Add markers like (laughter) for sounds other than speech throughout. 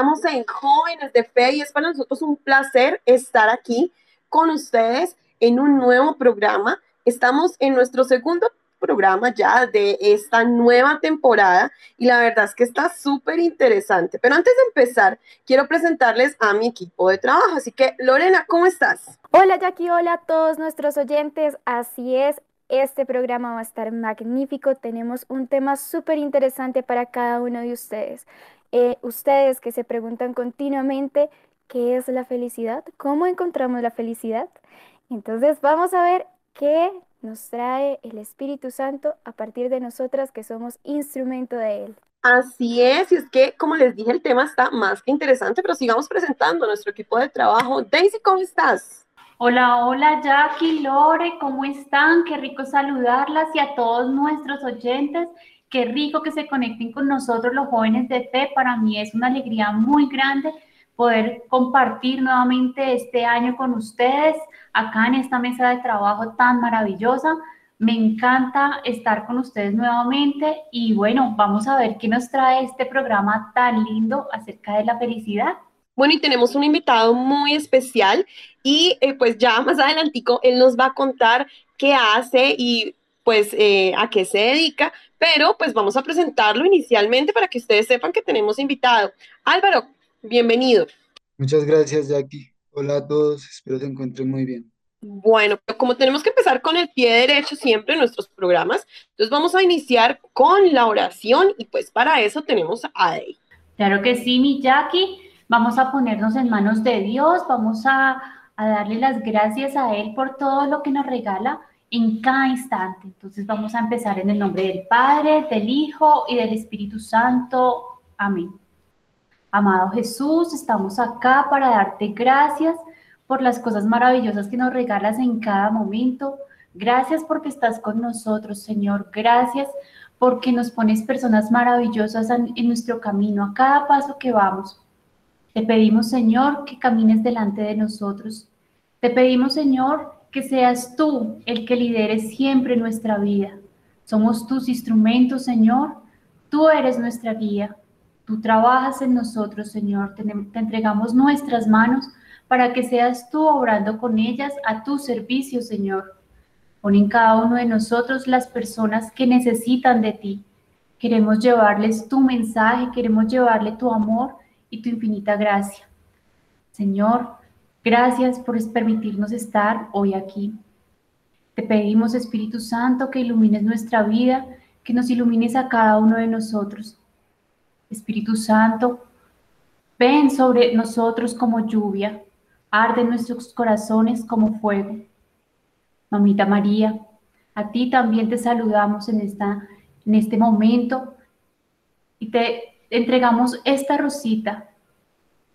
Estamos en Jóvenes de Fe y es para nosotros un placer estar aquí con ustedes en un nuevo programa. Estamos en nuestro segundo programa ya de esta nueva temporada y la verdad es que está súper interesante. Pero antes de empezar, quiero presentarles a mi equipo de trabajo. Así que, Lorena, ¿cómo estás? Hola Jackie, hola a todos nuestros oyentes. Así es, este programa va a estar magnífico. Tenemos un tema súper interesante para cada uno de ustedes. Eh, ustedes que se preguntan continuamente qué es la felicidad, cómo encontramos la felicidad. Entonces vamos a ver qué nos trae el Espíritu Santo a partir de nosotras que somos instrumento de Él. Así es, y es que, como les dije, el tema está más que interesante, pero sigamos presentando a nuestro equipo de trabajo. Daisy, ¿cómo estás? Hola, hola Jackie, Lore, ¿cómo están? Qué rico saludarlas y a todos nuestros oyentes. Qué rico que se conecten con nosotros los jóvenes de fe. Para mí es una alegría muy grande poder compartir nuevamente este año con ustedes acá en esta mesa de trabajo tan maravillosa. Me encanta estar con ustedes nuevamente y bueno, vamos a ver qué nos trae este programa tan lindo acerca de la felicidad. Bueno, y tenemos un invitado muy especial y eh, pues ya más adelantico él nos va a contar qué hace y pues eh, a qué se dedica, pero pues vamos a presentarlo inicialmente para que ustedes sepan que tenemos invitado. Álvaro, bienvenido. Muchas gracias, Jackie. Hola a todos, espero se encuentren muy bien. Bueno, como tenemos que empezar con el pie derecho siempre en nuestros programas, entonces vamos a iniciar con la oración y pues para eso tenemos a Adey. Claro que sí, mi Jackie. Vamos a ponernos en manos de Dios, vamos a, a darle las gracias a Él por todo lo que nos regala en cada instante. Entonces vamos a empezar en el nombre del Padre, del Hijo y del Espíritu Santo. Amén. Amado Jesús, estamos acá para darte gracias por las cosas maravillosas que nos regalas en cada momento. Gracias porque estás con nosotros, Señor. Gracias porque nos pones personas maravillosas en, en nuestro camino, a cada paso que vamos. Te pedimos, Señor, que camines delante de nosotros. Te pedimos, Señor, que seas tú el que lidere siempre nuestra vida. Somos tus instrumentos, Señor. Tú eres nuestra guía. Tú trabajas en nosotros, Señor. Te, te, entregamos nuestras manos para que seas tú obrando con ellas a tu servicio, Señor. Pon en cada uno de nosotros las personas que necesitan de ti. Queremos llevarles tu mensaje, queremos llevarle tu amor y tu infinita gracia. Señor, gracias por permitirnos estar hoy aquí. Te pedimos, Espíritu Santo, que ilumines nuestra vida, que nos ilumines a cada uno de nosotros. Espíritu Santo, ven sobre nosotros como lluvia, arde nuestros corazones como fuego. Mamita María, a ti también te saludamos en, esta, en este momento y te entregamos esta rosita.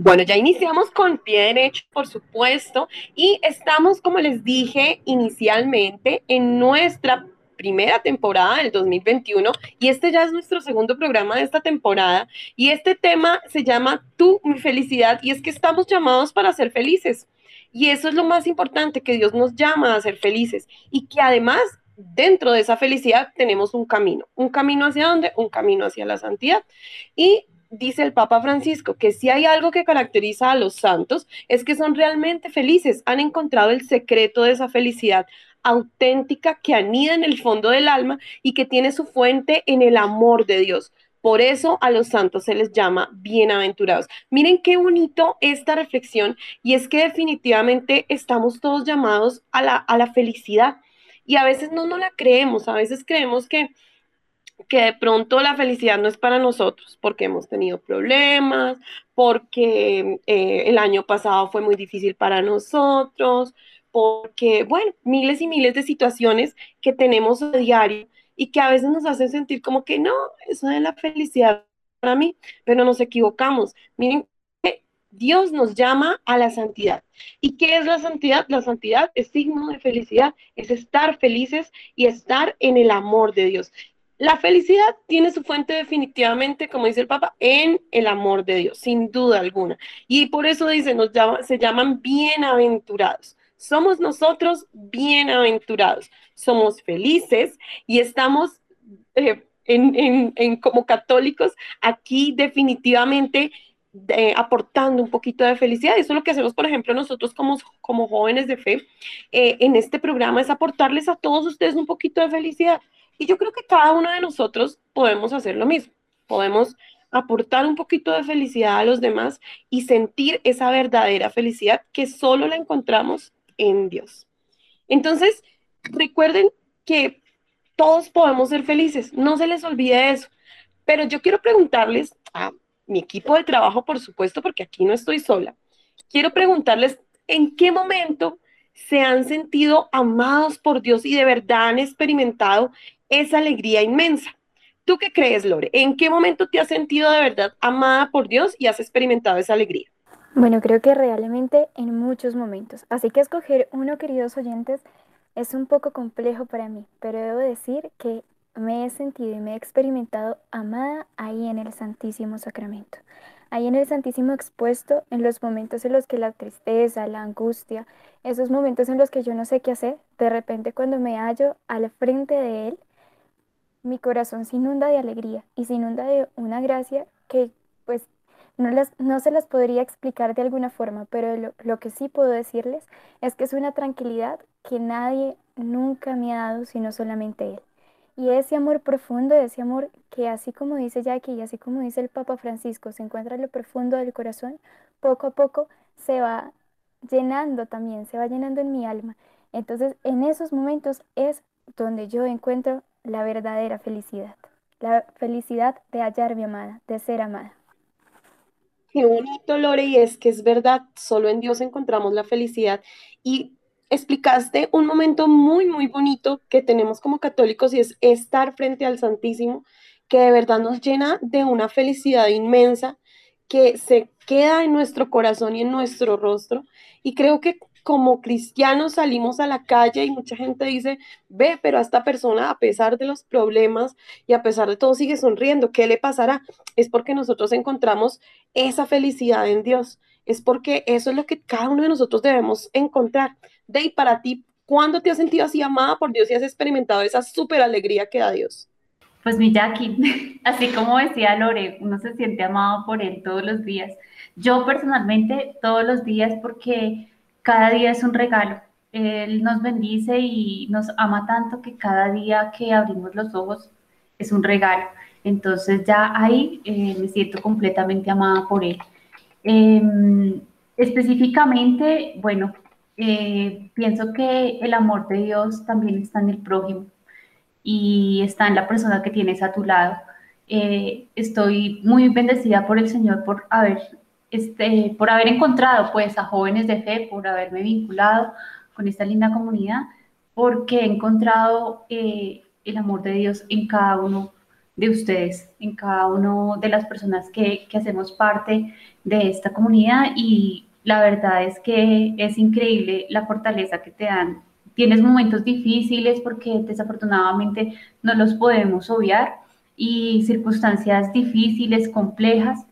Bueno, ya iniciamos con pie derecho, por supuesto, y estamos, como les dije inicialmente, en nuestra primera temporada del 2021 y este ya es nuestro segundo programa de esta temporada y este tema se llama Tú, mi felicidad y es que estamos llamados para ser felices. Y eso es lo más importante, que Dios nos llama a ser felices y que además dentro de esa felicidad tenemos un camino, un camino hacia dónde, un camino hacia la santidad. Y dice el Papa Francisco que si hay algo que caracteriza a los santos es que son realmente felices, han encontrado el secreto de esa felicidad, auténtica que anida en el fondo del alma y que tiene su fuente en el amor de Dios. Por eso a los santos se les llama bienaventurados. Miren qué bonito esta reflexión y es que definitivamente estamos todos llamados a la, a la felicidad y a veces no nos la creemos, a veces creemos que, que de pronto la felicidad no es para nosotros porque hemos tenido problemas, porque eh, el año pasado fue muy difícil para nosotros, porque, bueno, miles y miles de situaciones que tenemos a diario y que a veces nos hacen sentir como que no, eso es la felicidad para mí, pero nos equivocamos. Miren, Dios nos llama a la santidad. ¿Y qué es la santidad? La santidad es signo de felicidad, es estar felices y estar en el amor de Dios. La felicidad tiene su fuente definitivamente, como dice el Papa, en el amor de Dios, sin duda alguna. Y por eso dice, nos se llaman bienaventurados. Somos nosotros bienaventurados, somos felices y estamos eh, como católicos aquí definitivamente eh, aportando un poquito de felicidad. Eso es lo que hacemos, por ejemplo, nosotros como, como jóvenes de fe eh, en este programa, es aportarles a todos ustedes un poquito de felicidad. Y yo creo que cada uno de nosotros podemos hacer lo mismo. Podemos aportar un poquito de felicidad a los demás y sentir esa verdadera felicidad que solo la encontramos en Dios. Entonces, recuerden que todos podemos ser felices, no se les olvide eso. Pero yo quiero preguntarles a mi equipo de trabajo, por supuesto, porque aquí no estoy sola, quiero preguntarles en qué momento se han sentido amados por Dios y de verdad han experimentado esa alegría inmensa. ¿Tú qué crees, Lore? ¿En qué momento te has sentido de verdad amada por Dios y has experimentado esa alegría? Bueno, creo que realmente en muchos momentos. Así que escoger uno, queridos oyentes, es un poco complejo para mí, pero debo decir que me he sentido y me he experimentado amada ahí en el Santísimo Sacramento. Ahí en el Santísimo expuesto, en los momentos en los que la tristeza, la angustia, esos momentos en los que yo no sé qué hacer, de repente cuando me hallo al frente de Él, mi corazón se inunda de alegría y se inunda de una gracia que pues no, las, no se las podría explicar de alguna forma, pero lo, lo, que sí puedo decirles es que es una tranquilidad que nadie nunca me ha dado, sino solamente Él. Y ese amor profundo, ese amor que así como dice Jackie y así como dice el Papa Francisco, se encuentra en lo profundo del corazón, poco a poco se va llenando también, se va llenando en mi alma. Entonces, en esos momentos es donde yo encuentro la verdadera felicidad, la felicidad de hallar mi amada, de ser amada. Qué bonito, Lore, y es que es verdad, solo en Dios encontramos la felicidad. Y explicaste un momento muy, muy bonito que tenemos como católicos y es estar frente al Santísimo, que de verdad nos llena de una felicidad inmensa que se queda en nuestro corazón y en nuestro rostro. Y creo que como cristianos salimos a la calle y mucha gente dice, ve, pero a esta persona, a pesar de los problemas y a pesar de todo, sigue sonriendo. ¿Qué le pasará? Es porque nosotros encontramos esa felicidad en Dios. Es porque eso es lo que cada uno de nosotros debemos encontrar. De y para ti, ¿cuándo te has sentido así amada por Dios y has experimentado esa súper alegría que da Dios? Pues mi Jackie, (laughs) así como decía Lore, uno se siente amado por Él todos los días. Yo personalmente todos los días porque cada día es un regalo. Él nos bendice y nos ama tanto que cada día que abrimos los ojos es un regalo. Entonces ya ahí eh, me siento completamente amada por Él. Em, específicamente, bueno, eh, pienso que el amor de Dios también está en el prójimo y está en la persona que tienes a tu lado. Eh, estoy muy bendecida por el Señor por haber este, por haber encontrado pues a jóvenes de fe, por haberme vinculado con esta linda comunidad, porque he encontrado eh, el amor de Dios en cada uno de ustedes, en cada uno de las personas que, que hacemos parte de esta comunidad y la verdad es que es increíble la fortaleza que te dan. Tienes momentos difíciles porque desafortunadamente no los podemos obviar y circunstancias difíciles, complejas,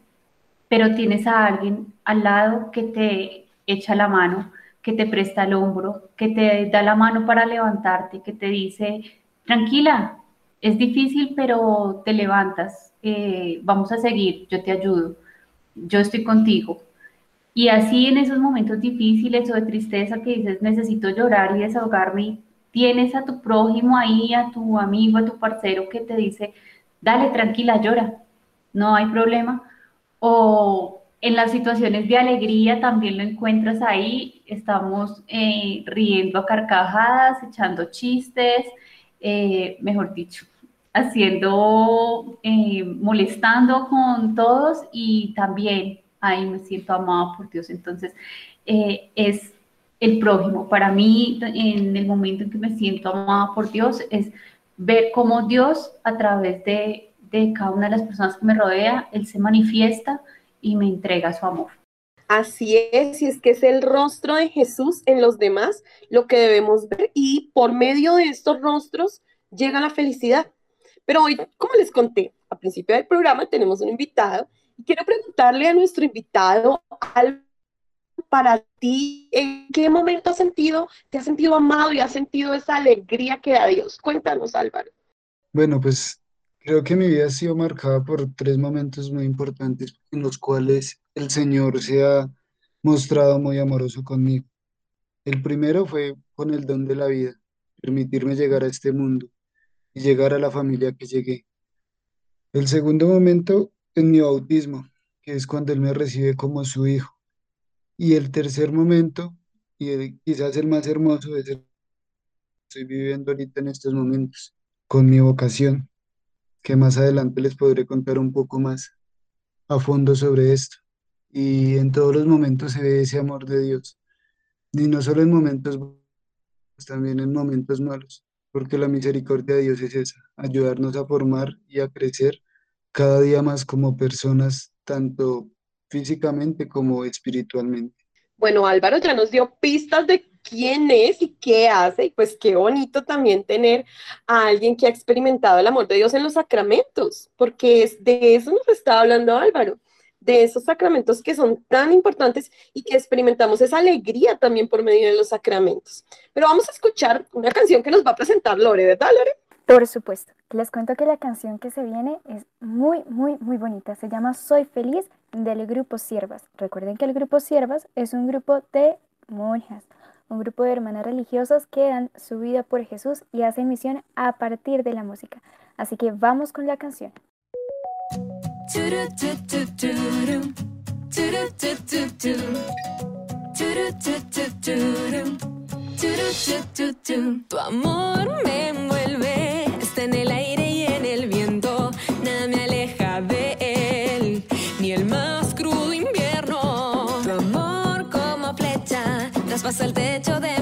pero tienes a alguien al lado que te echa la mano, que te presta el hombro, que te da la mano para levantarte, que te dice, tranquila, es difícil, pero te levantas, eh, vamos a seguir, yo te ayudo, yo estoy contigo. Y así en esos momentos difíciles o de tristeza que dices, necesito llorar y desahogarme, tienes a tu prójimo ahí, a tu amigo, a tu parcero que te dice, dale, tranquila, llora, no hay problema. O en las situaciones de alegría también lo encuentras ahí, estamos eh, riendo a carcajadas, echando chistes, eh, mejor dicho, haciendo, eh, molestando con todos y también ahí me siento amado por Dios. Entonces, es el prójimo. Para mí, en el momento en que me siento amada por Dios, es ver cómo Dios a través de, de cada una de las personas que me rodea, Él se manifiesta y me entrega su amor. Así es, y es que es el rostro de Jesús en los demás lo que debemos ver y por medio de estos rostros llega la felicidad. Pero hoy, como les conté al principio del programa, tenemos un invitado quiero preguntarle a nuestro invitado, para ti, ¿en qué momento has sentido, te has sentido amado y has sentido esa alegría que da Dios? Cuéntanos, Álvaro. Bueno, pues creo que mi vida ha sido marcada por tres momentos muy importantes en los cuales el Señor se ha mostrado muy amoroso conmigo. El primero fue con el don de la vida, permitirme llegar a este mundo y llegar a la familia que llegué. El segundo momento en mi bautismo, que es cuando Él me recibe como su hijo. Y el tercer momento, y quizás el más hermoso, es el que estoy viviendo ahorita en estos momentos, con mi vocación, que más adelante les podré contar un poco más a fondo sobre esto. Y en todos los momentos se ve ese amor de Dios, y no solo en momentos buenos, también en momentos malos, porque la misericordia de Dios es esa, ayudarnos a formar y a crecer cada día más como personas, tanto físicamente como espiritualmente. Bueno, Álvaro ya nos dio pistas de quién es y qué hace, y pues qué bonito también tener a alguien que ha experimentado el amor de Dios en los sacramentos, porque es de eso nos está hablando Álvaro, de esos sacramentos que son tan importantes y que experimentamos esa alegría también por medio de los sacramentos. Pero vamos a escuchar una canción que nos va a presentar Lore, ¿verdad, Lore? Por supuesto. Les cuento que la canción que se viene es muy, muy, muy bonita. Se llama Soy feliz del grupo Siervas. Recuerden que el grupo Siervas es un grupo de monjas, un grupo de hermanas religiosas que dan su vida por Jesús y hacen misión a partir de la música. Así que vamos con la canción. Tu amor me traspasa el techo de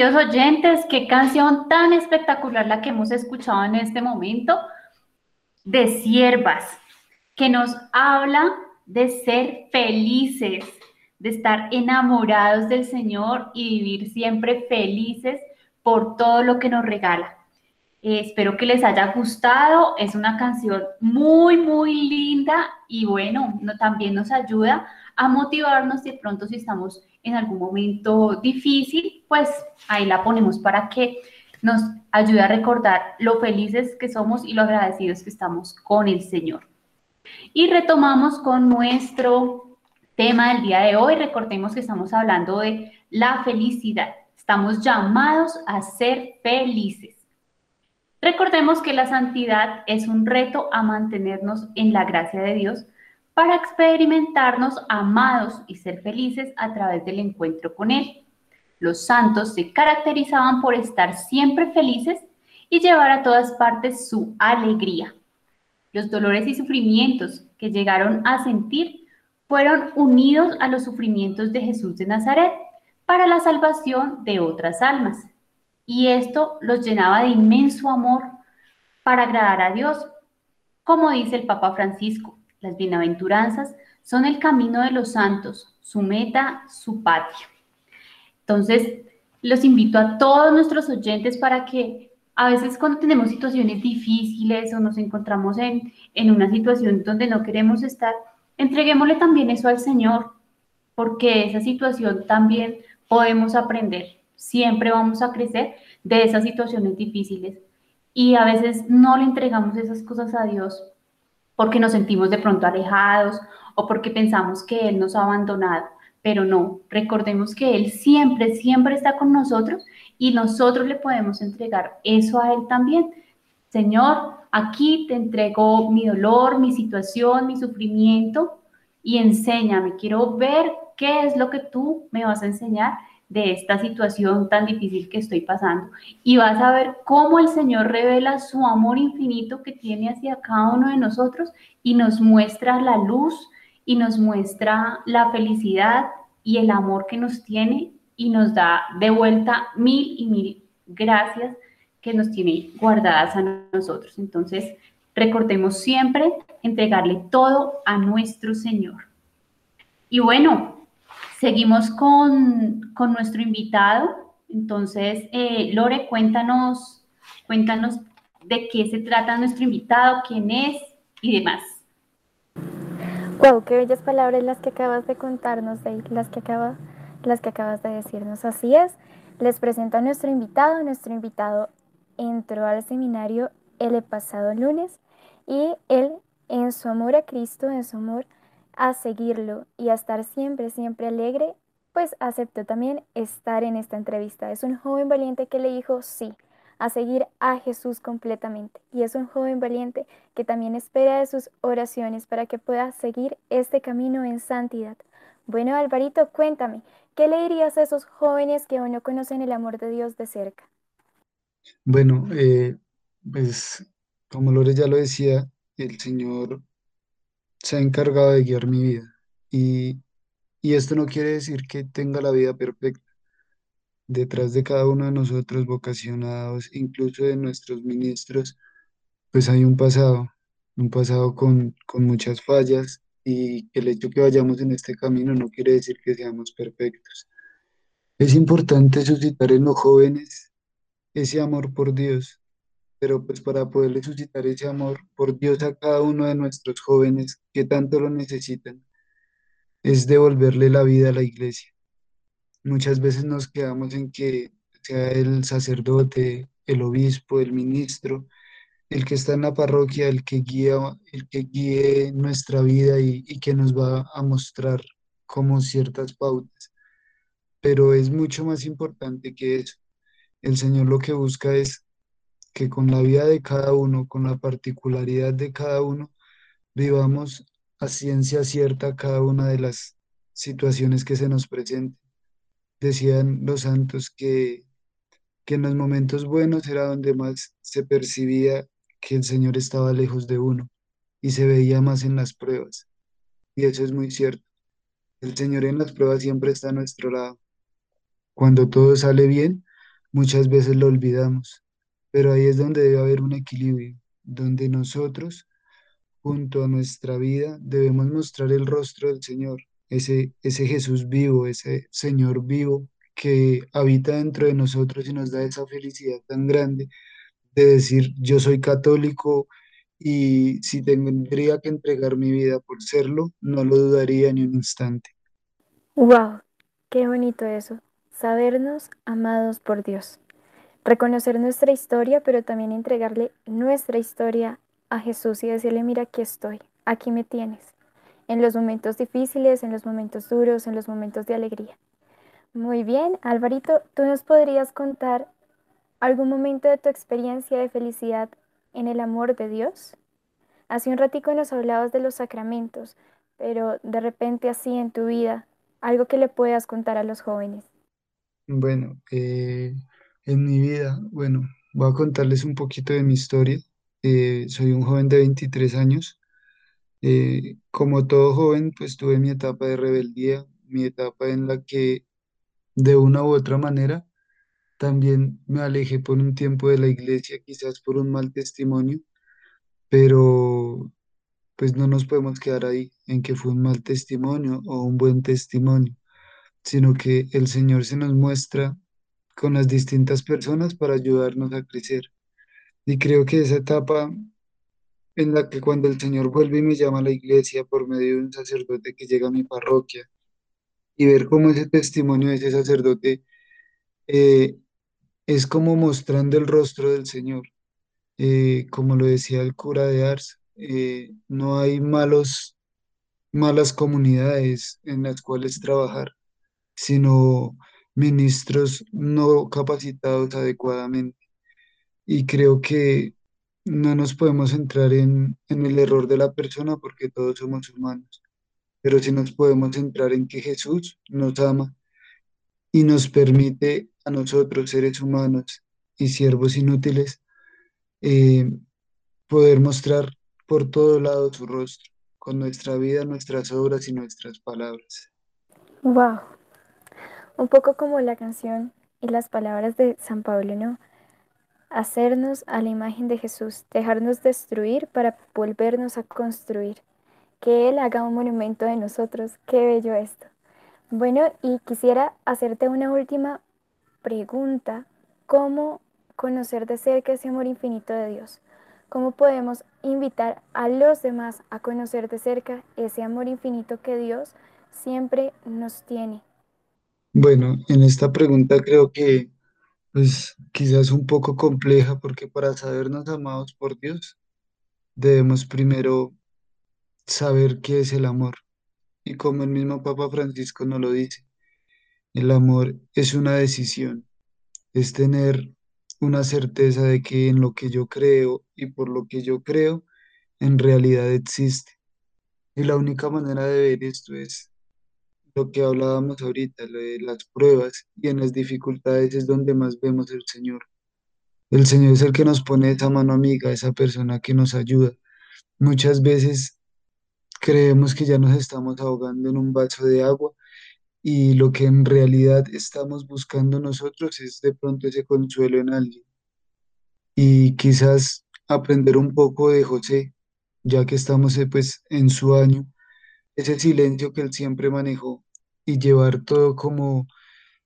queridos oyentes, qué canción tan espectacular la que hemos escuchado en este momento de siervas, que nos habla de ser felices, de estar enamorados del Señor y vivir siempre felices por todo lo que nos regala. Eh, espero que les haya gustado. Es una canción muy, muy linda y bueno, no, también nos ayuda a motivarnos de pronto si estamos en algún momento difícil, pues ahí la ponemos para que nos ayude a recordar lo felices que somos y lo agradecidos que estamos con el Señor. Y retomamos con nuestro tema del día de hoy. Recordemos que estamos hablando de la felicidad. Estamos llamados a ser felices. Recordemos que la santidad es un reto a mantenernos en la gracia de Dios para experimentarnos amados y ser felices a través del encuentro con Él. Los santos se caracterizaban por estar siempre felices y llevar a todas partes su alegría. Los dolores y sufrimientos que llegaron a sentir fueron unidos a los sufrimientos de Jesús de Nazaret para la salvación de otras almas. Y esto los llenaba de inmenso amor para agradar a Dios. Como dice el Papa Francisco, las bienaventuranzas son el camino de los santos, su meta, su patio. Entonces, los invito a todos nuestros oyentes para que a veces cuando tenemos situaciones difíciles o nos encontramos en, en una situación donde no queremos estar, entreguémosle también eso al Señor, porque esa situación también podemos aprender. Siempre vamos a crecer de esas situaciones difíciles. Y a veces no le entregamos esas cosas a Dios porque nos sentimos de pronto alejados o porque pensamos que Él nos ha abandonado. Pero no, recordemos que Él siempre, siempre está con nosotros y nosotros le podemos entregar eso a Él también. Señor, aquí te entrego mi dolor, mi situación, mi sufrimiento y enséñame. Quiero ver qué es lo que tú me vas a enseñar de esta situación tan difícil que estoy pasando. Y vas a ver cómo el Señor revela su amor infinito que tiene hacia cada uno de nosotros y nos muestra la luz y nos muestra la felicidad y el amor que nos tiene y nos da de vuelta mil y mil gracias que nos tiene guardadas a nosotros. Entonces, recordemos siempre entregarle todo a nuestro Señor. Y bueno, Seguimos con, nuestro invitado. Entonces, eh, Lore, cuéntanos, cuéntanos de qué se trata nuestro invitado, quién es y demás. Wow, qué bellas palabras las que acabas de contarnos, de las que, acaba, las que acabas de decirnos. Así es, les presento a nuestro invitado. Nuestro invitado entró al seminario el pasado lunes y él, en su amor a Cristo, en su amor a seguirlo y a estar siempre, siempre alegre, pues aceptó también estar en esta entrevista. Es un joven valiente que le dijo sí a seguir a Jesús completamente. Y es un joven valiente que también espera de sus oraciones para que pueda seguir este camino en santidad. Bueno, Alvarito, cuéntame, ¿qué le dirías a esos jóvenes que aún no conocen el amor de Dios de cerca? Bueno, eh, pues como Lore ya lo decía, el Señor se ha encargado de guiar mi vida. Y, y esto no quiere decir que tenga la vida perfecta. Detrás de cada uno de nosotros vocacionados, incluso de nuestros ministros, pues hay un pasado, un pasado con, con muchas fallas y el hecho que vayamos en este camino no quiere decir que seamos perfectos. Es importante suscitar en los jóvenes ese amor por Dios, pero pues para poderle suscitar ese amor por Dios a cada uno de nuestros jóvenes que tanto lo necesitan, es devolverle la vida a la iglesia. Muchas veces nos quedamos en que sea el sacerdote, el obispo, el ministro, el que está en la parroquia, el que guía, el que guíe nuestra vida y, y que nos va a mostrar como ciertas pautas. Pero es mucho más importante que eso. El Señor lo que busca es que con la vida de cada uno, con la particularidad de cada uno, vivamos a ciencia cierta cada una de las situaciones que se nos presenten. Decían los santos que, que en los momentos buenos era donde más se percibía que el Señor estaba lejos de uno y se veía más en las pruebas. Y eso es muy cierto. El Señor en las pruebas siempre está a nuestro lado. Cuando todo sale bien, muchas veces lo olvidamos, pero ahí es donde debe haber un equilibrio, donde nosotros, junto a nuestra vida, debemos mostrar el rostro del Señor, ese, ese Jesús vivo, ese Señor vivo que habita dentro de nosotros y nos da esa felicidad tan grande de decir, yo soy católico y si tendría que entregar mi vida por serlo, no lo dudaría ni un instante. ¡Wow! ¡Qué bonito eso! Sabernos amados por Dios. Reconocer nuestra historia, pero también entregarle nuestra historia a Jesús y decirle, mira, aquí estoy, aquí me tienes. En los momentos difíciles, en los momentos duros, en los momentos de alegría. Muy bien, Alvarito, ¿tú nos podrías contar algún momento de tu experiencia de felicidad en el amor de Dios? Hace un ratico nos hablabas de los sacramentos, pero de repente así en tu vida, algo que le puedas contar a los jóvenes. Bueno, eh, en mi vida, bueno, voy a contarles un poquito de mi historia. Eh, soy un joven de 23 años. Eh, como todo joven, pues tuve mi etapa de rebeldía, mi etapa en la que de una u otra manera también me alejé por un tiempo de la iglesia, quizás por un mal testimonio, pero pues no nos podemos quedar ahí en que fue un mal testimonio o un buen testimonio, sino que el Señor se nos muestra con las distintas personas para ayudarnos a crecer. Y creo que esa etapa en la que cuando el Señor vuelve y me llama a la iglesia por medio de un sacerdote que llega a mi parroquia y ver cómo ese testimonio de ese sacerdote eh, es como mostrando el rostro del Señor. Eh, como lo decía el cura de Ars, eh, no hay malos, malas comunidades en las cuales trabajar, sino ministros no capacitados adecuadamente. Y creo que no nos podemos centrar en, en el error de la persona porque todos somos humanos, pero sí nos podemos centrar en que Jesús nos ama y nos permite a nosotros, seres humanos y siervos inútiles, eh, poder mostrar por todo lado su rostro, con nuestra vida, nuestras obras y nuestras palabras. ¡Wow! Un poco como la canción y las palabras de San Pablo, ¿no? Hacernos a la imagen de Jesús, dejarnos destruir para volvernos a construir. Que Él haga un monumento de nosotros. Qué bello esto. Bueno, y quisiera hacerte una última pregunta. ¿Cómo conocer de cerca ese amor infinito de Dios? ¿Cómo podemos invitar a los demás a conocer de cerca ese amor infinito que Dios siempre nos tiene? Bueno, en esta pregunta creo que pues quizás un poco compleja porque para sabernos amados por Dios debemos primero saber qué es el amor. Y como el mismo Papa Francisco nos lo dice, el amor es una decisión, es tener una certeza de que en lo que yo creo y por lo que yo creo, en realidad existe. Y la única manera de ver esto es lo que hablábamos ahorita, lo de las pruebas y en las dificultades es donde más vemos el Señor. El Señor es el que nos pone esa mano amiga, esa persona que nos ayuda. Muchas veces creemos que ya nos estamos ahogando en un vaso de agua y lo que en realidad estamos buscando nosotros es de pronto ese consuelo en alguien. Y quizás aprender un poco de José, ya que estamos eh, pues en su año, ese silencio que él siempre manejó y llevar todo como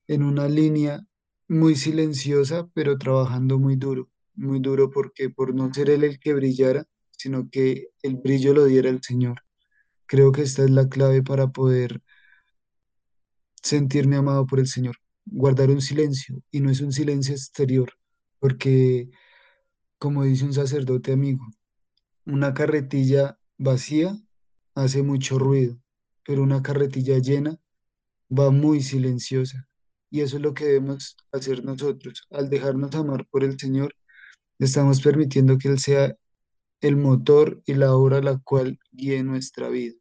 en una línea muy silenciosa, pero trabajando muy duro, muy duro porque por no ser él el que brillara, sino que el brillo lo diera el Señor. Creo que esta es la clave para poder sentirme amado por el Señor, guardar un silencio y no es un silencio exterior, porque como dice un sacerdote amigo, una carretilla vacía hace mucho ruido, pero una carretilla llena va muy silenciosa. Y eso es lo que debemos hacer nosotros. Al dejarnos amar por el Señor, estamos permitiendo que Él sea el motor y la obra la cual guíe nuestra vida.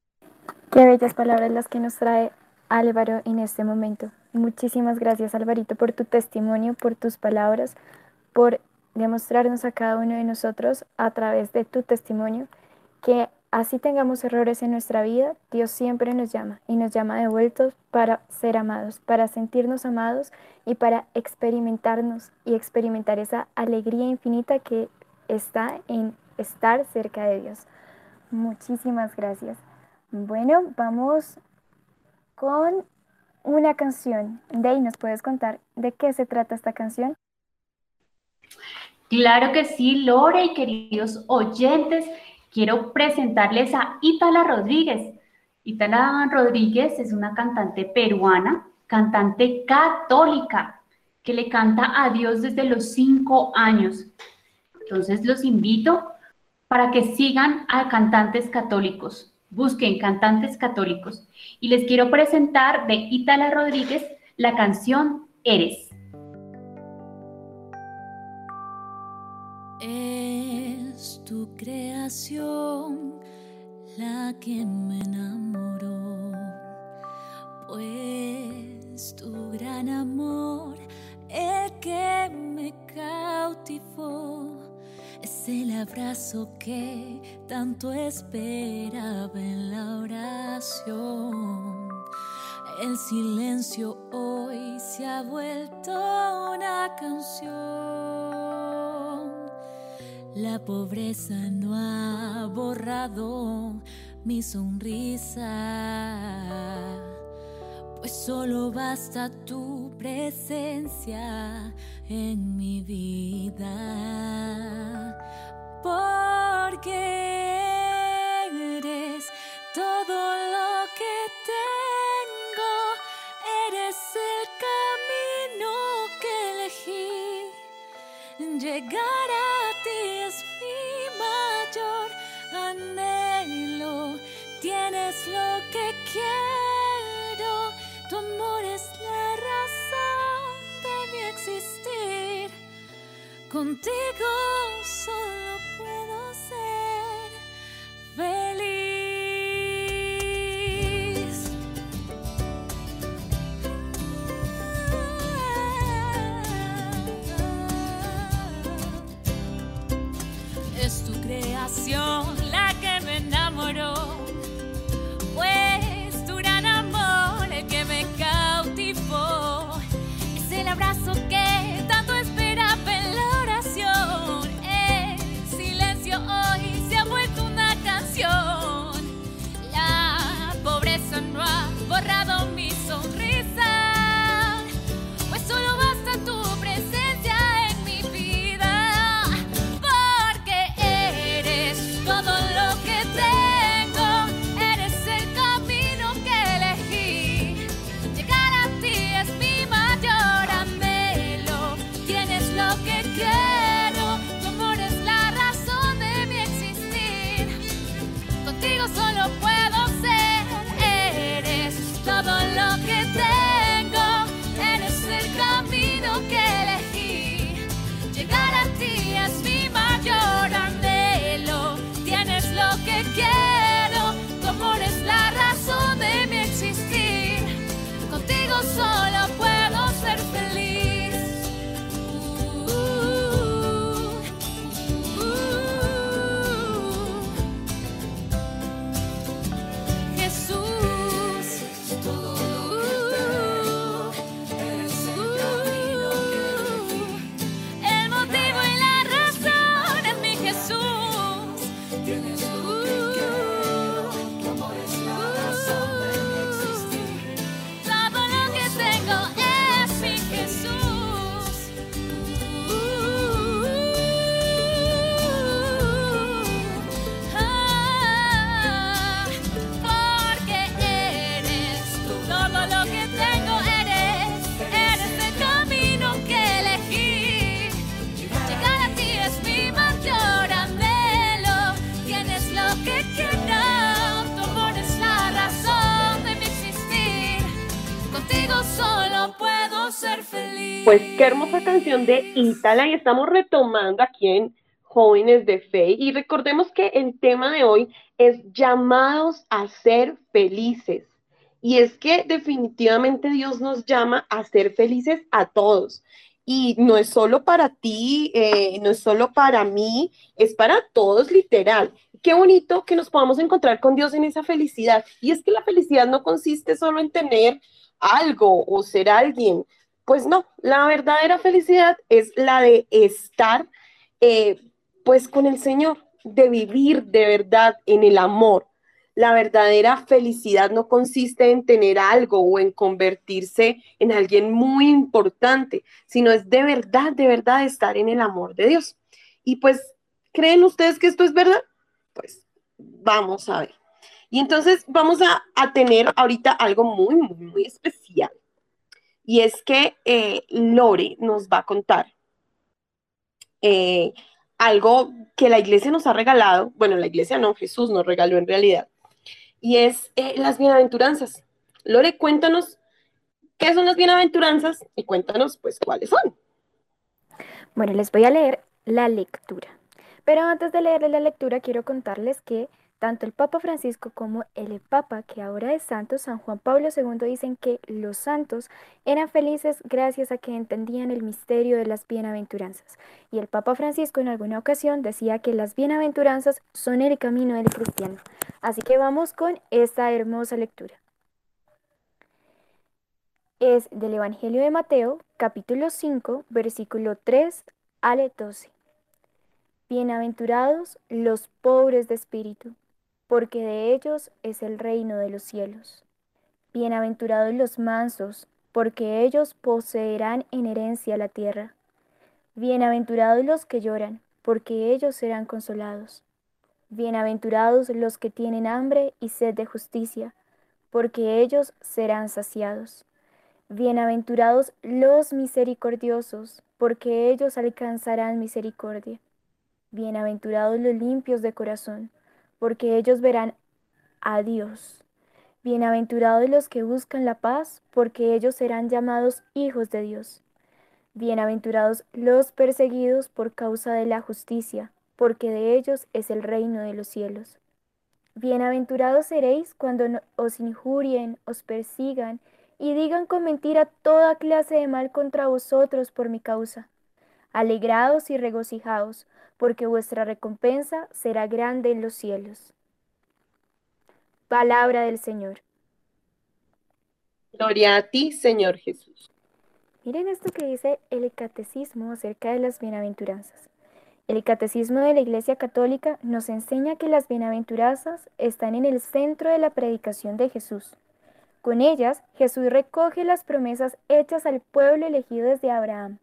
Qué bellas palabras las que nos trae Álvaro en este momento. Muchísimas gracias Alvarito por tu testimonio, por tus palabras, por demostrarnos a cada uno de nosotros a través de tu testimonio que así tengamos errores en nuestra vida, Dios siempre nos llama y nos llama de vueltos para ser amados, para sentirnos amados y para experimentarnos y experimentar esa alegría infinita que está en estar cerca de Dios. Muchísimas gracias. Bueno, vamos con una canción. Dey, ¿nos puedes contar de qué se trata esta canción? Claro que sí, Lore y queridos oyentes, quiero presentarles a Ítala Rodríguez. Ítala Rodríguez es una cantante peruana, cantante católica, que le canta a Dios desde los cinco años. Entonces los invito para que sigan a cantantes católicos. Busquen cantantes católicos. Y les quiero presentar de Ítala Rodríguez la canción Eres. La que me enamoró, pues tu gran amor el que me cautivó. Es el abrazo que tanto esperaba en la oración. El silencio hoy se ha vuelto una canción. La pobreza no ha borrado mi sonrisa, pues solo basta tu presencia en mi vida, porque eres todo Contigo Pues qué hermosa canción de Ítala y estamos retomando aquí en Jóvenes de Fe y recordemos que el tema de hoy es llamados a ser felices. Y es que definitivamente Dios nos llama a ser felices a todos. Y no es solo para ti, eh, no es solo para mí, es para todos literal. qué bonito que nos podamos encontrar con Dios en esa felicidad. Y es que la felicidad no consiste solo en tener algo o ser alguien. Pues no, la verdadera felicidad es la de estar eh, pues con el Señor, de vivir de verdad en el amor. La verdadera felicidad no consiste en tener algo o en convertirse en alguien muy importante, sino es de verdad, de verdad estar en el amor de Dios. Y pues, ¿creen ustedes que esto es verdad? Pues vamos a ver. Y entonces vamos a, a tener ahorita algo muy, muy, muy especial. Y es que eh, Lore nos va a contar eh, algo que la iglesia nos ha regalado, bueno, la iglesia no, Jesús nos regaló en realidad, y es eh, las bienaventuranzas. Lore, cuéntanos qué son las bienaventuranzas y cuéntanos pues cuáles son. Bueno, les voy a leer la lectura. Pero antes de leerles la lectura, quiero contarles que tanto el Papa Francisco como el Papa, que ahora es santo, San Juan Pablo II, dicen que los santos eran felices gracias a que entendían el misterio de las bienaventuranzas. Y el Papa Francisco en alguna ocasión decía que las bienaventuranzas son el camino del cristiano. Así que vamos con esta hermosa lectura. Es del Evangelio de Mateo, capítulo 5, versículo 3 al 12. Bienaventurados los pobres de espíritu porque de ellos es el reino de los cielos. Bienaventurados los mansos, porque ellos poseerán en herencia la tierra. Bienaventurados los que lloran, porque ellos serán consolados. Bienaventurados los que tienen hambre y sed de justicia, porque ellos serán saciados. Bienaventurados los misericordiosos, porque ellos alcanzarán misericordia. Bienaventurados los limpios de corazón, porque ellos verán a Dios. Bienaventurados los que buscan la paz, porque ellos serán llamados hijos de Dios. Bienaventurados los perseguidos por causa de la justicia, porque de ellos es el reino de los cielos. Bienaventurados seréis cuando os injurien, os persigan y digan con mentira toda clase de mal contra vosotros por mi causa. Alegraos y regocijaos, porque vuestra recompensa será grande en los cielos. Palabra del Señor. Gloria a ti, Señor Jesús. Miren esto que dice el catecismo acerca de las bienaventuranzas. El catecismo de la Iglesia Católica nos enseña que las bienaventuranzas están en el centro de la predicación de Jesús. Con ellas, Jesús recoge las promesas hechas al pueblo elegido desde Abraham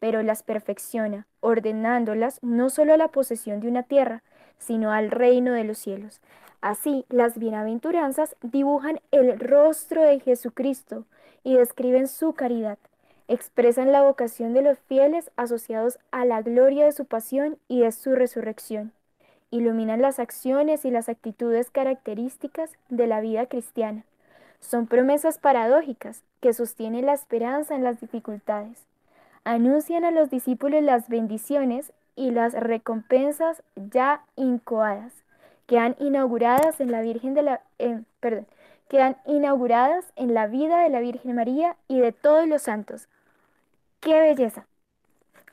pero las perfecciona, ordenándolas no solo a la posesión de una tierra, sino al reino de los cielos. Así, las bienaventuranzas dibujan el rostro de Jesucristo y describen su caridad, expresan la vocación de los fieles asociados a la gloria de su pasión y de su resurrección, iluminan las acciones y las actitudes características de la vida cristiana. Son promesas paradójicas que sostienen la esperanza en las dificultades anuncian a los discípulos las bendiciones y las recompensas ya incoadas, que han inauguradas en la Virgen de la perdón, que inauguradas en la vida de la Virgen María y de todos los santos. ¡Qué belleza!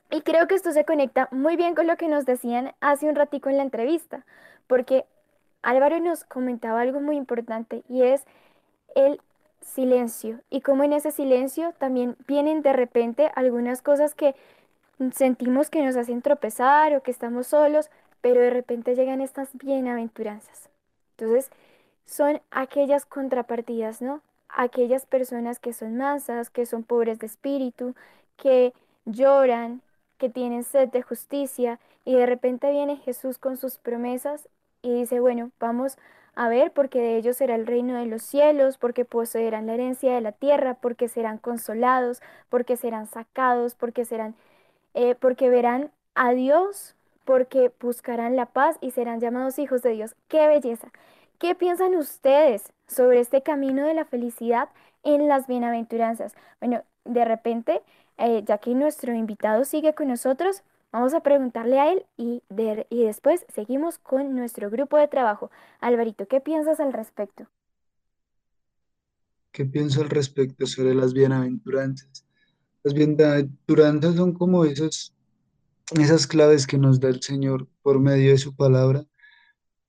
Y creo que esto se conecta muy bien con lo que nos decían hace un ratico en la entrevista, porque Álvaro nos comentaba algo muy importante y es el silencio y como en ese silencio también vienen de repente algunas cosas que sentimos que nos hacen tropezar o que estamos solos, pero de repente llegan estas bienaventuranzas. Entonces, son aquellas contrapartidas, ¿no? Aquellas personas que son mansas, que son pobres de espíritu, que lloran, que tienen sed de justicia y de repente viene Jesús con sus promesas y dice, bueno, vamos a ver, porque de ellos será el reino de los cielos, porque poseerán la herencia de la tierra, porque serán consolados, porque serán sacados, porque serán, eh, porque verán a Dios, porque buscarán la paz y serán llamados hijos de Dios. ¡Qué belleza! ¿Qué piensan ustedes sobre este camino de la felicidad en las bienaventuranzas? Bueno, de repente, eh, ya que nuestro invitado sigue con nosotros, Vamos a preguntarle a él y, después seguimos con nuestro grupo de trabajo. Alvarito, ¿qué piensas al respecto? ¿Qué pienso al respecto sobre las bienaventuranzas? Las bienaventuranzas son como esos, esas claves que nos da el Señor por medio de su palabra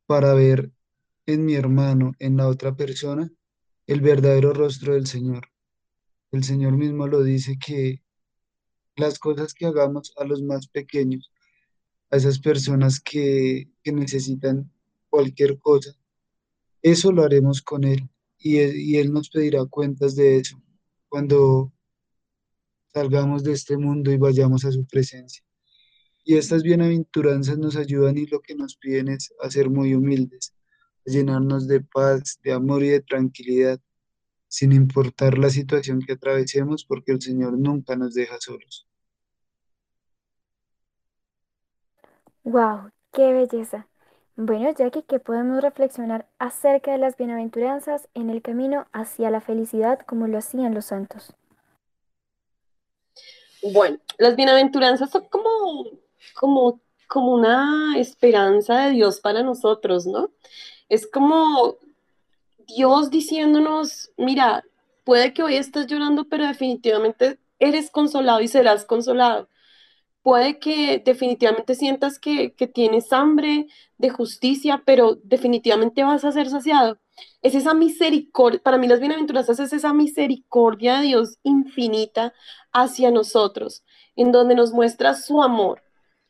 para ver en mi hermano, en la otra persona, el verdadero rostro del Señor. El Señor mismo lo dice que las cosas que hagamos a los más pequeños, a esas personas que, que necesitan cualquier cosa, eso lo haremos con Él y Él, y Él nos pedirá cuentas de eso cuando salgamos de este mundo y vayamos a su presencia. Y estas bienaventuranzas nos ayudan y lo que nos piden es a ser muy humildes, a llenarnos de paz, de amor y de tranquilidad, sin importar la situación que atravesemos, porque el Señor nunca nos deja solos. ¡Wow! ¡Qué belleza! Bueno, Jackie, ¿qué podemos reflexionar acerca de las bienaventuranzas en el camino hacia la felicidad como lo hacían los santos? Bueno, las bienaventuranzas son como, como, como una esperanza de Dios para nosotros, ¿no? Es como Dios diciéndonos, mira, puede que hoy estés llorando, pero definitivamente eres consolado y serás consolado. Puede que definitivamente sientas que, que tienes hambre de justicia, pero definitivamente vas a ser saciado. Es esa misericordia, para mí las bienaventuranzas es esa misericordia de Dios infinita hacia nosotros, en donde nos muestra su amor,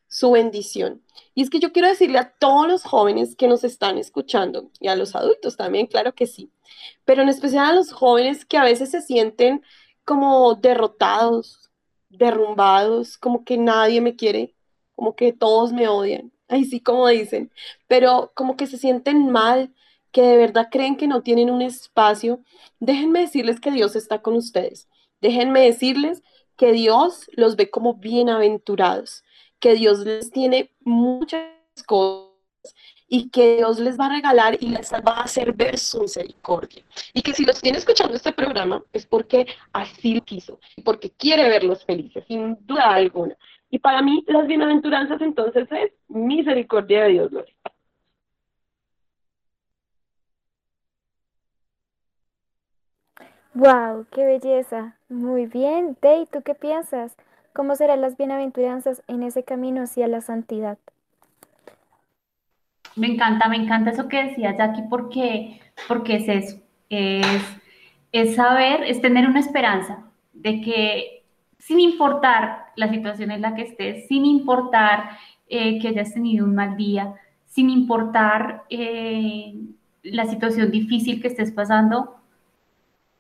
su bendición. Y es que yo quiero decirle a todos los jóvenes que nos están escuchando y a los adultos también, claro que sí, pero en especial a los jóvenes que a veces se sienten como derrotados, derrumbados, como que nadie me quiere, como que todos me odian, (laughs) ahí sí como dicen, pero como que se sienten mal, que de verdad creen que no tienen un espacio, déjenme decirles que Dios está con ustedes. Déjenme decirles que Dios los ve como bienaventurados, que Dios les tiene muchas cosas y que Dios les va a regalar y les va a hacer ver su misericordia. Y que si los tiene escuchando este programa es porque así lo quiso, porque quiere verlos felices, sin duda alguna. Y para mí las bienaventuranzas entonces es misericordia de Dios, Gloria. ¡Wow! ¡Qué belleza! Muy bien, Day, ¿tú qué piensas? ¿Cómo serán las bienaventuranzas en ese camino hacia la santidad? Me encanta, me encanta eso que decía Jackie porque, porque es eso, es, saber, es tener una esperanza de que sin importar la situación en la que estés, sin importar eh, que hayas tenido un mal día, sin importar eh, la situación difícil que estés pasando,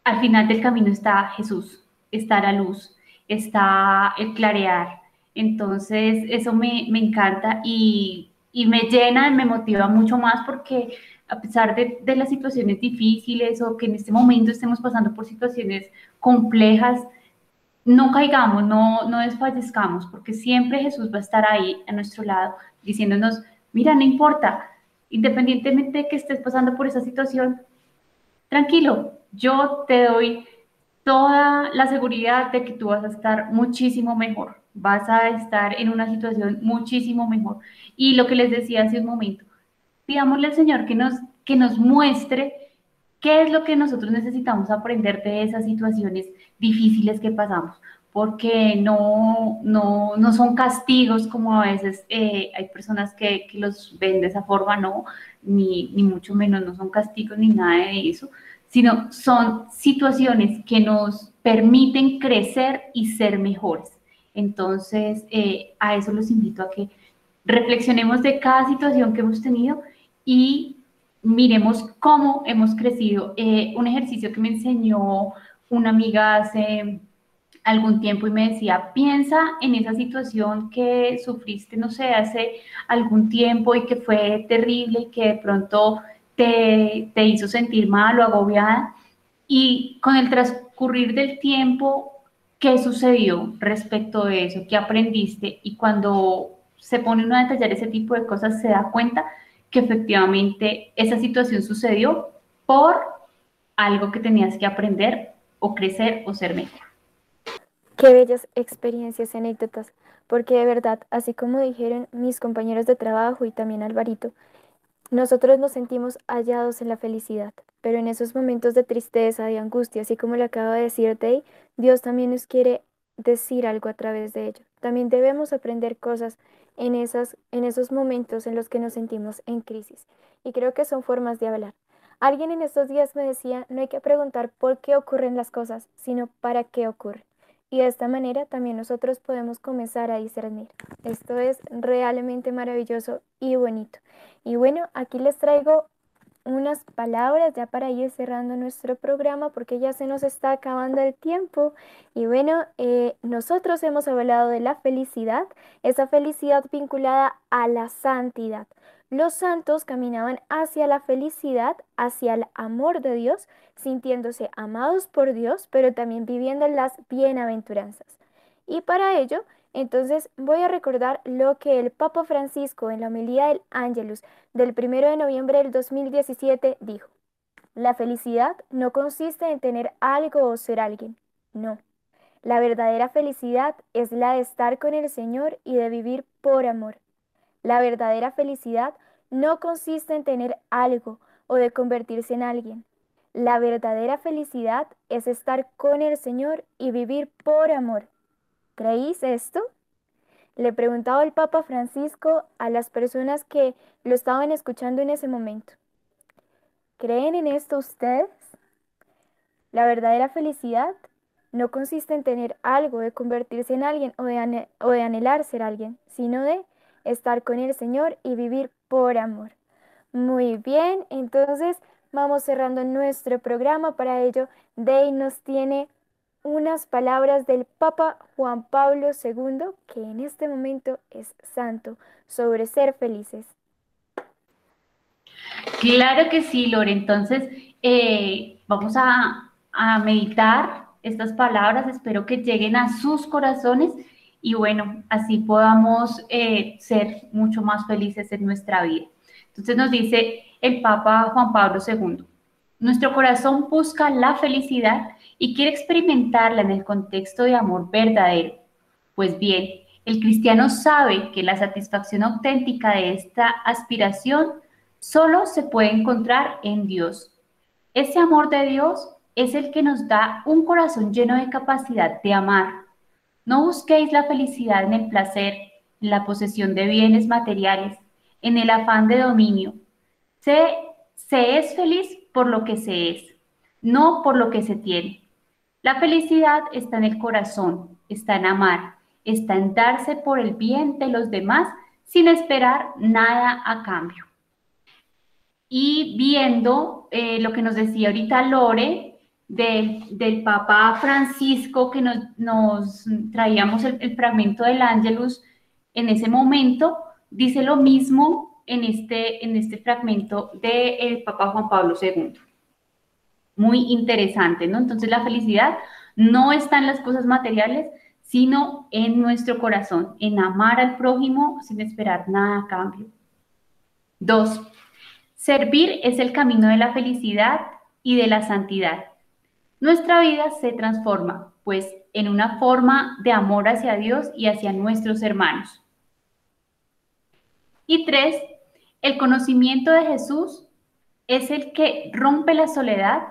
al final del camino está Jesús, está la luz, está el clarear. Entonces, eso me, me encanta y, y, me llena, me motiva mucho más porque a pesar de, de, las situaciones difíciles o que en este momento estemos pasando por situaciones complejas, no caigamos, no, no desfallezcamos, porque siempre Jesús va a estar ahí a nuestro lado diciéndonos, mira, no importa, independientemente de que estés pasando por esa situación, tranquilo, yo te doy toda la seguridad de que tú vas a estar muchísimo mejor, vas a estar en una situación muchísimo mejor. Y lo que les decía hace un momento, pidámosle al Señor que nos, que nos muestre qué es lo que nosotros necesitamos aprender de esas situaciones difíciles que pasamos, porque no, no, no son castigos como a veces eh, hay personas que, que, los ven de esa forma, no, ni, ni mucho menos, no son castigos ni nada de eso, sino son situaciones que nos permiten crecer y ser mejores. Entonces, eh, a eso los invito a que reflexionemos de cada situación que hemos tenido y miremos cómo hemos crecido. Eh, un ejercicio que me enseñó una amiga hace algún tiempo y me decía, piensa en esa situación que sufriste, no sé, hace algún tiempo y que fue terrible y que de pronto te, te hizo sentir mal o agobiada. Y con el transcurrir del tiempo, ¿qué sucedió respecto de eso? ¿Qué aprendiste? Y cuando se pone uno a detallar ese tipo de cosas, se da cuenta que efectivamente esa situación sucedió por algo que tenías que aprender o crecer o ser mejor. Qué bellas experiencias y anécdotas, porque de verdad, así como dijeron mis compañeros de trabajo y también Alvarito, nosotros nos sentimos hallados en la felicidad, pero en esos momentos de tristeza, de angustia, así como le acaba de decir Day, Dios también nos quiere decir algo a través de ello. también debemos aprender cosas en, esas, en esos momentos en los que nos sentimos en crisis. Y creo que son formas de hablar. Alguien en estos días me decía, no hay que preguntar por qué ocurren las cosas, sino para qué ocurren. Y de esta manera también nosotros podemos comenzar a discernir. Esto es realmente maravilloso y bonito. Y bueno, aquí les traigo unas palabras ya para ir cerrando nuestro programa porque ya se nos está acabando el tiempo. Y bueno, eh, nosotros hemos hablado de la felicidad, esa felicidad vinculada a la santidad. Los santos caminaban hacia la felicidad, hacia el amor de Dios, sintiéndose amados por Dios, pero también viviendo las bienaventuranzas. Y para ello, entonces voy a recordar lo que el Papa Francisco en la homilía del Ángelus del 1 de noviembre del 2017 dijo. La felicidad no consiste en tener algo o ser alguien, no. La verdadera felicidad es la de estar con el Señor y de vivir por amor. La verdadera felicidad no consiste en tener algo o de convertirse en alguien. La verdadera felicidad es estar con el Señor y vivir por amor. ¿Creéis esto? Le preguntaba el Papa Francisco a las personas que lo estaban escuchando en ese momento. ¿Creen en esto ustedes? La verdadera felicidad no consiste en tener algo, de convertirse en alguien o de, anhelar ser alguien, sino de estar con el Señor y vivir por amor. Muy bien, entonces vamos cerrando nuestro programa. Para ello, Day nos tiene unas palabras del Papa Juan Pablo II, que en este momento es santo, sobre ser felices. Claro que sí, Lore. Entonces, eh, vamos a, a meditar estas palabras. Espero que lleguen a sus corazones y bueno, así podamos eh, ser mucho más felices en nuestra vida. Entonces nos dice el Papa Juan Pablo II, nuestro corazón busca la felicidad y quiere experimentarla en el contexto de amor verdadero. Pues bien, el cristiano sabe que la satisfacción auténtica de esta aspiración solo se puede encontrar en Dios. Ese amor de Dios es el que nos da un corazón lleno de capacidad de amar. No busquéis la felicidad en el placer, en la posesión de bienes materiales, en el afán de dominio. Se, se es feliz por lo que se es, no por lo que se tiene. La felicidad está en el corazón, está en amar, está en darse por el bien de los demás sin esperar nada a cambio. Y viendo eh, lo que nos decía ahorita Lore del, Papa Francisco, que nos, nos traíamos el, fragmento del Ángelus en ese momento, dice lo mismo en este, en este fragmento del Papa Juan Pablo II muy interesante, ¿no? Entonces la felicidad no está en las cosas materiales, sino en nuestro corazón, en amar al prójimo sin esperar nada a cambio. Dos, servir es el camino de la felicidad y de la santidad. Nuestra vida se transforma, pues, en una forma de amor hacia Dios y hacia nuestros hermanos. Y tres, el conocimiento de Jesús es el que rompe la soledad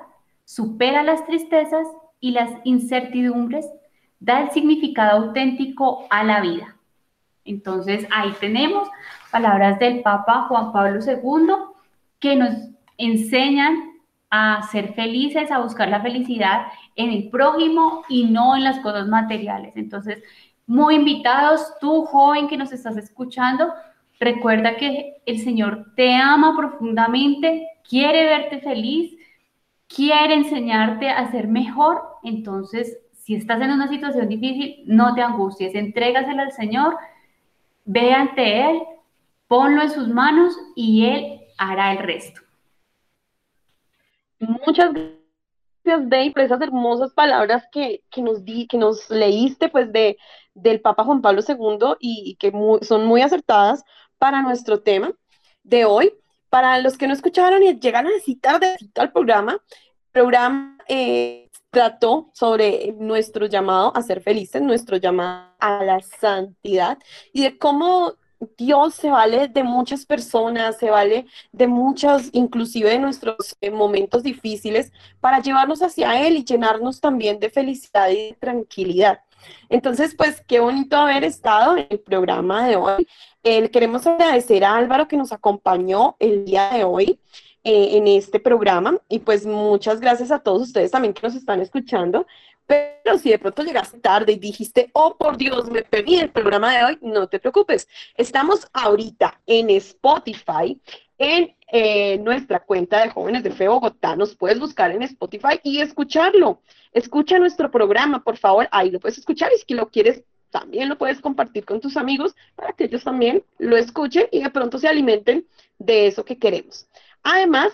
supera las tristezas y las incertidumbres, da el significado auténtico a la vida. Entonces ahí tenemos palabras del Papa Juan Pablo II que nos enseñan a ser felices, a buscar la felicidad en el prójimo y no en las cosas materiales. Entonces, muy invitados, tú joven que nos estás escuchando, recuerda que el Señor te ama profundamente, quiere verte feliz quiere enseñarte a ser mejor, entonces si estás en una situación difícil, no te angusties, entrégasela al Señor, ve ante Él, ponlo en sus manos y Él hará el resto. Muchas gracias, Dave, por esas hermosas palabras que, que nos, di, que nos leíste pues, de, del Papa Juan Pablo II y, que muy, son muy acertadas para nuestro tema de hoy. Para los que no escucharon y llegan a citar de al programa, el programa eh, trató sobre nuestro llamado a ser felices, nuestro llamado a la santidad y de cómo Dios se vale de muchas personas, se vale de muchas, inclusive de nuestros eh, momentos difíciles, para llevarnos hacia Él y llenarnos también de felicidad y de tranquilidad. Entonces, pues qué bonito haber estado en el programa de hoy. Eh, queremos agradecer a Álvaro que nos acompañó el día de hoy eh, en este programa y pues muchas gracias a todos ustedes también que nos están escuchando. Pero si de pronto llegaste tarde y dijiste, oh por Dios, me perdí el programa de hoy, no te preocupes. Estamos ahorita en Spotify, en eh, nuestra cuenta de Jóvenes de Fe Bogotá. Nos puedes buscar en Spotify y escucharlo. Escucha nuestro programa, por favor. Ahí lo puedes escuchar y si lo quieres, también lo puedes compartir con tus amigos para que ellos también lo escuchen y de pronto se alimenten de eso que queremos. Además,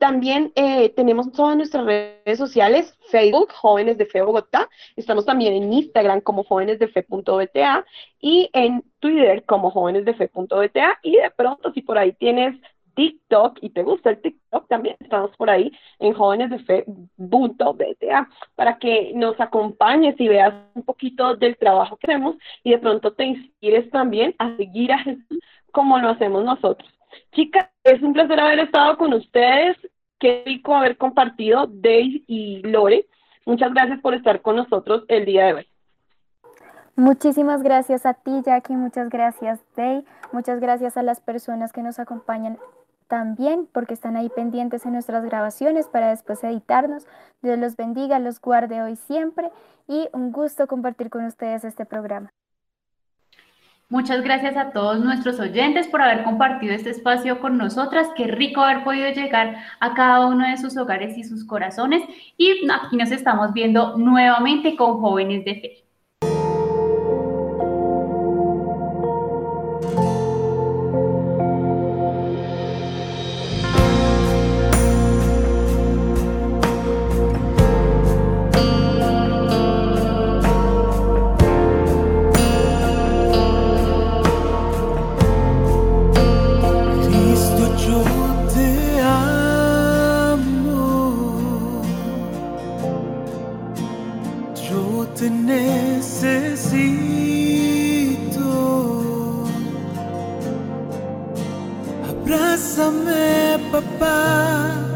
también eh, tenemos todas nuestras redes sociales, Facebook, Jóvenes de Fe Bogotá, estamos también en Instagram como jóvenesdefe.bta y en Twitter como jóvenesdefe.bta y de pronto si por ahí tienes TikTok y te gusta el TikTok, también estamos por ahí en jóvenesdefe.bta para que nos acompañes y veas un poquito del trabajo que hacemos y de pronto te inspires también a seguir a Jesús como lo hacemos nosotros. Chicas, es un placer haber estado con ustedes. Qué rico haber compartido Dave y Lore. Muchas gracias por estar con nosotros el día de hoy. Muchísimas gracias a ti, Jackie. Muchas gracias, Dave. Muchas gracias a las personas que nos acompañan también porque están ahí pendientes en nuestras grabaciones para después editarnos. Dios los bendiga, los guarde hoy siempre y un gusto compartir con ustedes este programa. Muchas gracias a todos nuestros oyentes por haber compartido este espacio con nosotras. Qué rico haber podido llegar a cada uno de sus hogares y sus corazones. Y aquí nos estamos viendo nuevamente con jóvenes de fe. Bésame, papá.